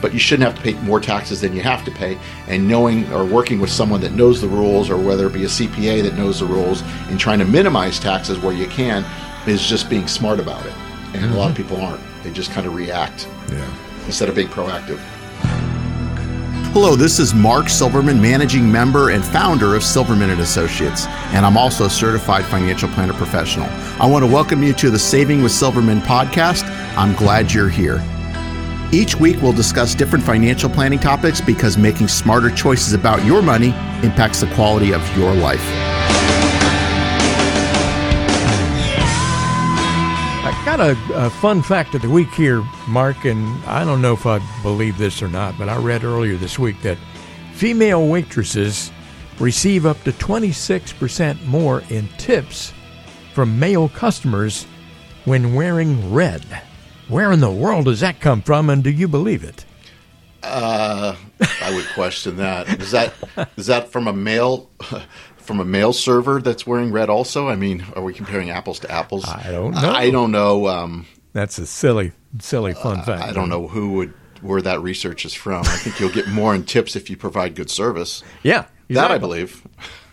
but you shouldn't have to pay more taxes than you have to pay. And knowing or working with someone that knows the rules, or whether it be a CPA that knows the rules, and trying to minimize taxes where you can, is just being smart about it. And mm-hmm. a lot of people aren't. They just kind of react yeah. instead of being proactive. Hello, this is Mark Silverman, managing member and founder of Silverman and Associates, and I'm also a certified financial planner professional. I want to welcome you to the Saving with Silverman podcast. I'm glad you're here. Each week, we'll discuss different financial planning topics because making smarter choices about your money impacts the quality of your life. I got a, a, fun fact of the week here, Mark, and I don't know if I believe this or not, but I read earlier this week that female waitresses receive up to 26% more in tips from male customers when wearing red. Where in the world does that come from, and do you believe it? Uh, I would question that. Is that is that from a male from a male server that's wearing red? Also, I mean, are we comparing apples to apples? I don't know. I don't know. Um, that's a silly, silly fun uh, fact. I don't know who would where that research is from. I think you'll get more in tips if you provide good service. Yeah, exactly. that I believe.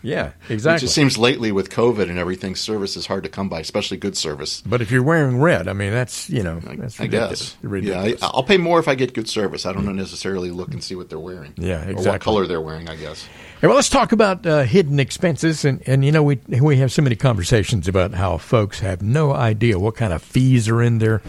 Yeah, exactly. It just seems lately with COVID and everything, service is hard to come by, especially good service. But if you're wearing red, I mean, that's you know, that's I guess. Ridiculous. Yeah, I, will pay more if I get good service. I don't necessarily look and see what they're wearing. Yeah, exactly. Or what color they're wearing, I guess. Hey, well, let's talk about uh, hidden expenses, and and you know, we we have so many conversations about how folks have no idea what kind of fees are in their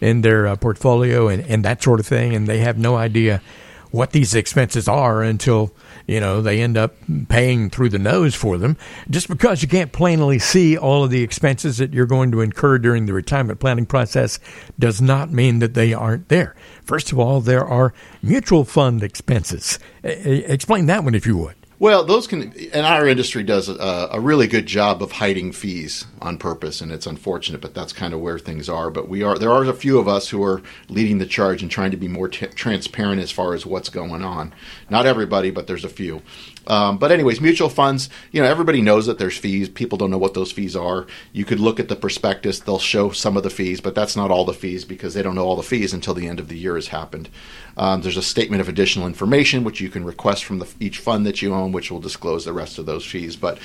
in their uh, portfolio and and that sort of thing, and they have no idea what these expenses are until you know they end up paying through the nose for them. Just because you can't plainly see all of the expenses that you're going to incur during the retirement planning process does not mean that they aren't there. First of all there are mutual fund expenses. Explain that one if you would well, those can, and our industry does a, a, really good job of hiding fees on purpose, and it's unfortunate, but that's kind of where things are. But we are there are a few of us who are leading the charge and trying to be more t- transparent as far as what's going on. Not everybody, but there's a few. Um, but anyways, mutual funds, you know, everybody knows that there's fees. People don't know what those fees are. You could look at the prospectus; they'll show some of the fees, but that's not all the fees because they don't know all the fees until the end of the year has happened. Um, there's a statement of additional information which you can request from the, each fund that you own, which will disclose the rest of those fees. But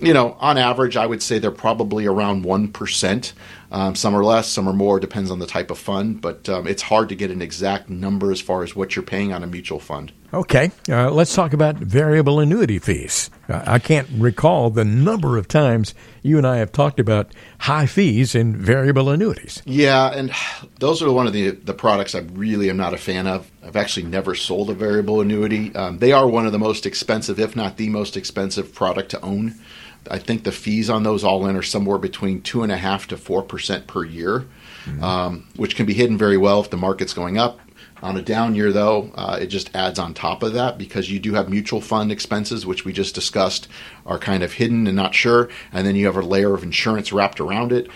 you know, on average, I would say they're probably around one percent. Um, some are less, some are more, depends on the type of fund. But um, it's hard to get an exact number as far as what you're paying on a mutual fund. Okay, uh, let's talk about variable annuity fees. Uh, I can't recall the number of times you and I have talked about high fees in variable annuities. Yeah, and those are one of the the products I really am not a fan of. I've actually never sold a variable annuity. Um, they are one of the most expensive, if not the most expensive product to own. I think the fees on those all in are somewhere between two and a half to four percent per year, mm-hmm. um, which can be hidden very well if the market's going up. On a down year, though, uh, it just adds on top of that because you do have mutual fund expenses, which we just discussed, are kind of hidden and not sure, and then you have a layer of insurance wrapped around it.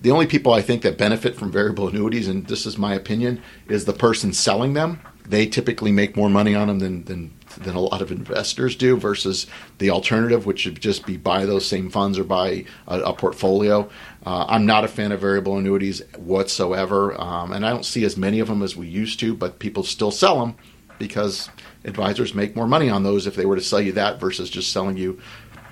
The only people I think that benefit from variable annuities, and this is my opinion, is the person selling them. They typically make more money on them than, than than a lot of investors do versus the alternative, which would just be buy those same funds or buy a, a portfolio. Uh, I'm not a fan of variable annuities whatsoever, um, and I don't see as many of them as we used to, but people still sell them because advisors make more money on those if they were to sell you that versus just selling you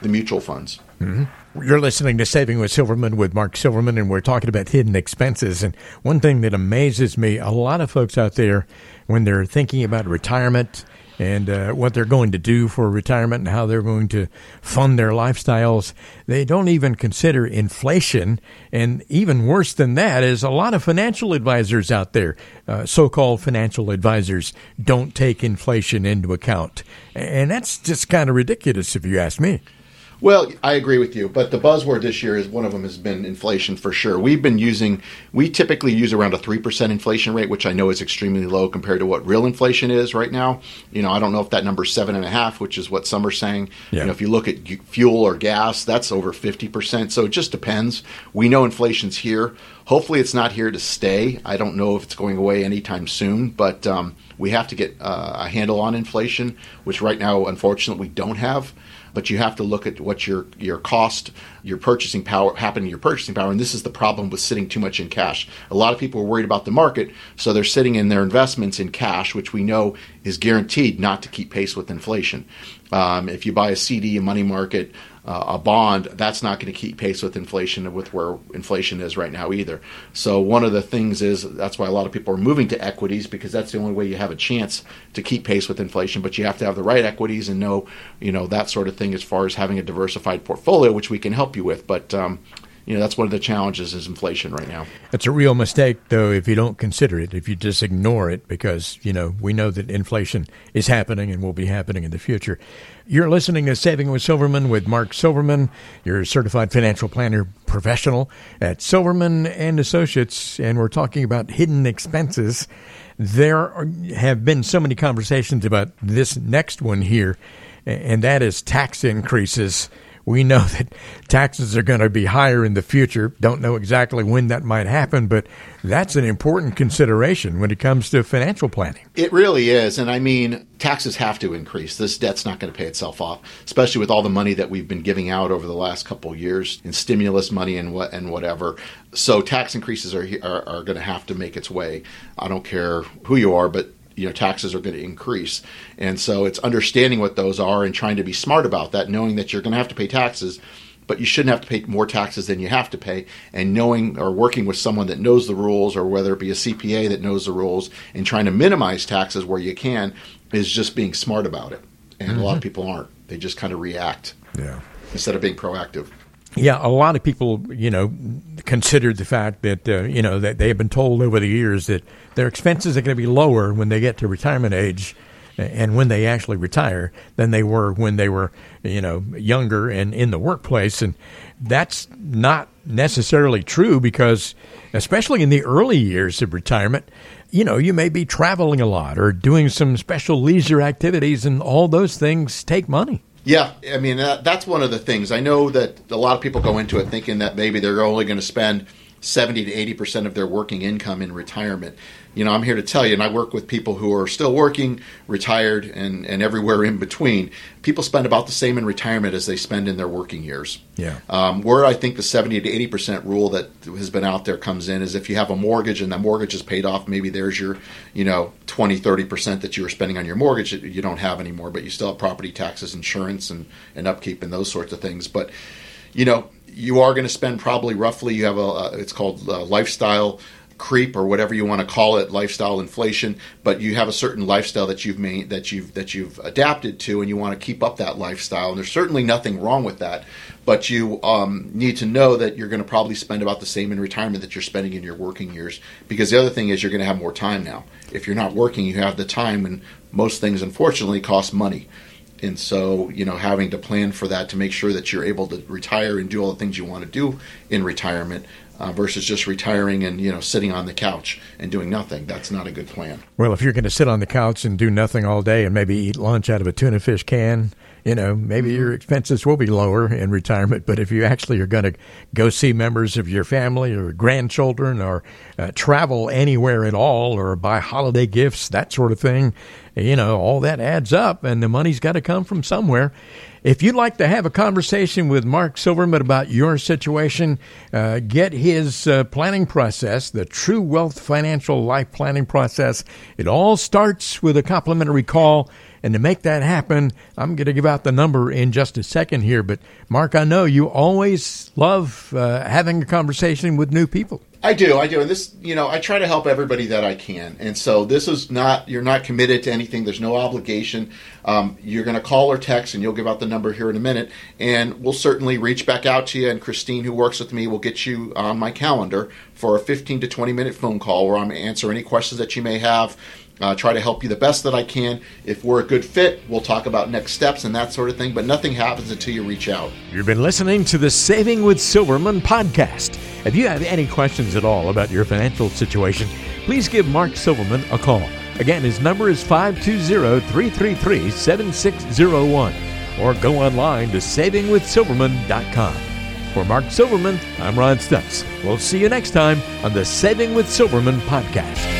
the mutual funds. Mm-hmm. You're listening to Saving with Silverman with Mark Silverman, and we're talking about hidden expenses. And one thing that amazes me a lot of folks out there, when they're thinking about retirement, and uh, what they're going to do for retirement and how they're going to fund their lifestyles. They don't even consider inflation. And even worse than that is a lot of financial advisors out there, uh, so called financial advisors, don't take inflation into account. And that's just kind of ridiculous if you ask me. Well, I agree with you, but the buzzword this year is one of them has been inflation for sure. We've been using, we typically use around a 3% inflation rate, which I know is extremely low compared to what real inflation is right now. You know, I don't know if that number is seven and a half, which is what some are saying. Yeah. You know, if you look at fuel or gas, that's over 50%. So it just depends. We know inflation's here Hopefully, it's not here to stay. I don't know if it's going away anytime soon, but um, we have to get uh, a handle on inflation, which right now, unfortunately, we don't have but you have to look at what your your cost, your purchasing power, happening to your purchasing power, and this is the problem with sitting too much in cash. A lot of people are worried about the market, so they're sitting in their investments in cash, which we know is guaranteed not to keep pace with inflation. Um, if you buy a CD, a money market, uh, a bond, that's not going to keep pace with inflation with where inflation is right now either. So one of the things is that's why a lot of people are moving to equities because that's the only way you have a chance to keep pace with inflation. But you have to have the right equities and know, you know, that sort of thing as far as having a diversified portfolio, which we can help you with. But um, you know that's one of the challenges is inflation right now. It's a real mistake though if you don't consider it, if you just ignore it because, you know, we know that inflation is happening and will be happening in the future. You're listening to Saving with Silverman with Mark Silverman, your certified financial planner professional at Silverman and Associates, and we're talking about hidden expenses. There are, have been so many conversations about this next one here, and that is tax increases we know that taxes are going to be higher in the future. Don't know exactly when that might happen, but that's an important consideration when it comes to financial planning. It really is. And I mean, taxes have to increase. This debt's not going to pay itself off, especially with all the money that we've been giving out over the last couple years in stimulus money and what and whatever. So tax increases are, are, are going to have to make its way. I don't care who you are, but you know taxes are going to increase. And so it's understanding what those are and trying to be smart about that knowing that you're going to have to pay taxes but you shouldn't have to pay more taxes than you have to pay. And knowing or working with someone that knows the rules or whether it be a CPA that knows the rules and trying to minimize taxes where you can is just being smart about it. And mm-hmm. a lot of mm-hmm. people aren't. They just kind of react yeah. instead of being proactive. Yeah, a lot of people, you know, considered the fact that uh, you know that they have been told over the years that their expenses are going to be lower when they get to retirement age, and when they actually retire than they were when they were, you know, younger and in the workplace, and that's not necessarily true because, especially in the early years of retirement, you know, you may be traveling a lot or doing some special leisure activities, and all those things take money. Yeah, I mean that, that's one of the things. I know that a lot of people go into it thinking that maybe they're only going to spend 70 to 80 percent of their working income in retirement. You know, I'm here to tell you, and I work with people who are still working, retired, and, and everywhere in between. People spend about the same in retirement as they spend in their working years. Yeah. Um, where I think the 70 to 80 percent rule that has been out there comes in is if you have a mortgage and that mortgage is paid off, maybe there's your, you know, 20, 30 percent that you were spending on your mortgage that you don't have anymore, but you still have property taxes, insurance, and, and upkeep and those sorts of things. But, you know, you are going to spend probably roughly, you have a, it's called lifestyle creep or whatever you want to call it, lifestyle inflation, but you have a certain lifestyle that you've made that you've that you've adapted to, and you want to keep up that lifestyle. And there's certainly nothing wrong with that, but you um, need to know that you're going to probably spend about the same in retirement that you're spending in your working years. Because the other thing is you're going to have more time now. If you're not working, you have the time, and most things unfortunately cost money and so you know having to plan for that to make sure that you're able to retire and do all the things you want to do in retirement uh, versus just retiring and you know sitting on the couch and doing nothing. That's not a good plan. Well, if you're going to sit on the couch and do nothing all day and maybe eat lunch out of a tuna fish can, you know, maybe your expenses will be lower in retirement. But if you actually are going to go see members of your family or grandchildren or uh, travel anywhere at all or buy holiday gifts, that sort of thing, you know, all that adds up and the money's got to come from somewhere. If you'd like to have a conversation with Mark Silverman about your situation, uh, get his uh, planning process, the True Wealth Financial Life Planning Process. It all starts with a complimentary call. And to make that happen, I'm going to give out the number in just a second here. But Mark, I know you always love uh, having a conversation with new people. I do, I do, and this, you know, I try to help everybody that I can, and so this is not you're not committed to anything. There's no obligation. Um, you're going to call or text, and you'll give out the number here in a minute, and we'll certainly reach back out to you. And Christine, who works with me, will get you on my calendar for a 15 to 20 minute phone call where I'm answer any questions that you may have uh, try to help you the best that I can. If we're a good fit, we'll talk about next steps and that sort of thing, but nothing happens until you reach out. You've been listening to the Saving with Silverman podcast. If you have any questions at all about your financial situation, please give Mark Silverman a call. Again, his number is 520 333 7601 or go online to savingwithsilverman.com. For Mark Silverman, I'm Ron Stutz. We'll see you next time on the Saving with Silverman podcast.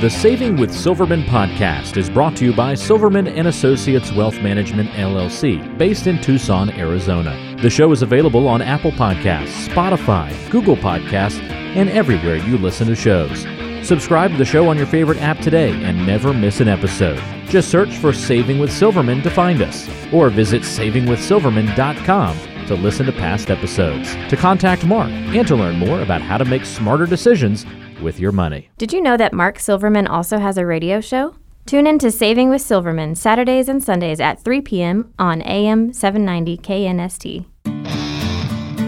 The Saving with Silverman podcast is brought to you by Silverman and Associates Wealth Management LLC, based in Tucson, Arizona. The show is available on Apple Podcasts, Spotify, Google Podcasts, and everywhere you listen to shows. Subscribe to the show on your favorite app today and never miss an episode. Just search for Saving with Silverman to find us, or visit savingwithsilverman.com to listen to past episodes, to contact Mark, and to learn more about how to make smarter decisions with your money. Did you know that Mark Silverman also has a radio show? Tune in to Saving with Silverman Saturdays and Sundays at 3 p.m. on AM 790 KNST.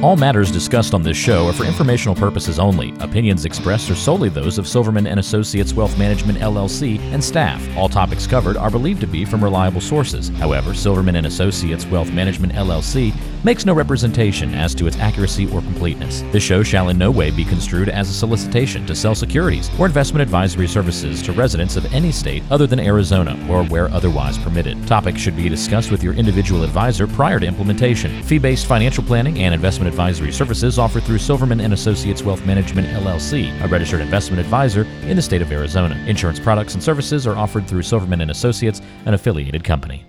All matters discussed on this show are for informational purposes only. Opinions expressed are solely those of Silverman and Associates Wealth Management LLC and staff. All topics covered are believed to be from reliable sources. However, Silverman and Associates Wealth Management LLC makes no representation as to its accuracy or completeness. This show shall in no way be construed as a solicitation to sell securities or investment advisory services to residents of any state other than Arizona or where otherwise permitted. Topics should be discussed with your individual advisor prior to implementation. Fee-based financial planning and investment advisory services offered through Silverman and Associates Wealth Management LLC, a registered investment advisor in the state of Arizona. Insurance products and services are offered through Silverman and Associates, an affiliated company.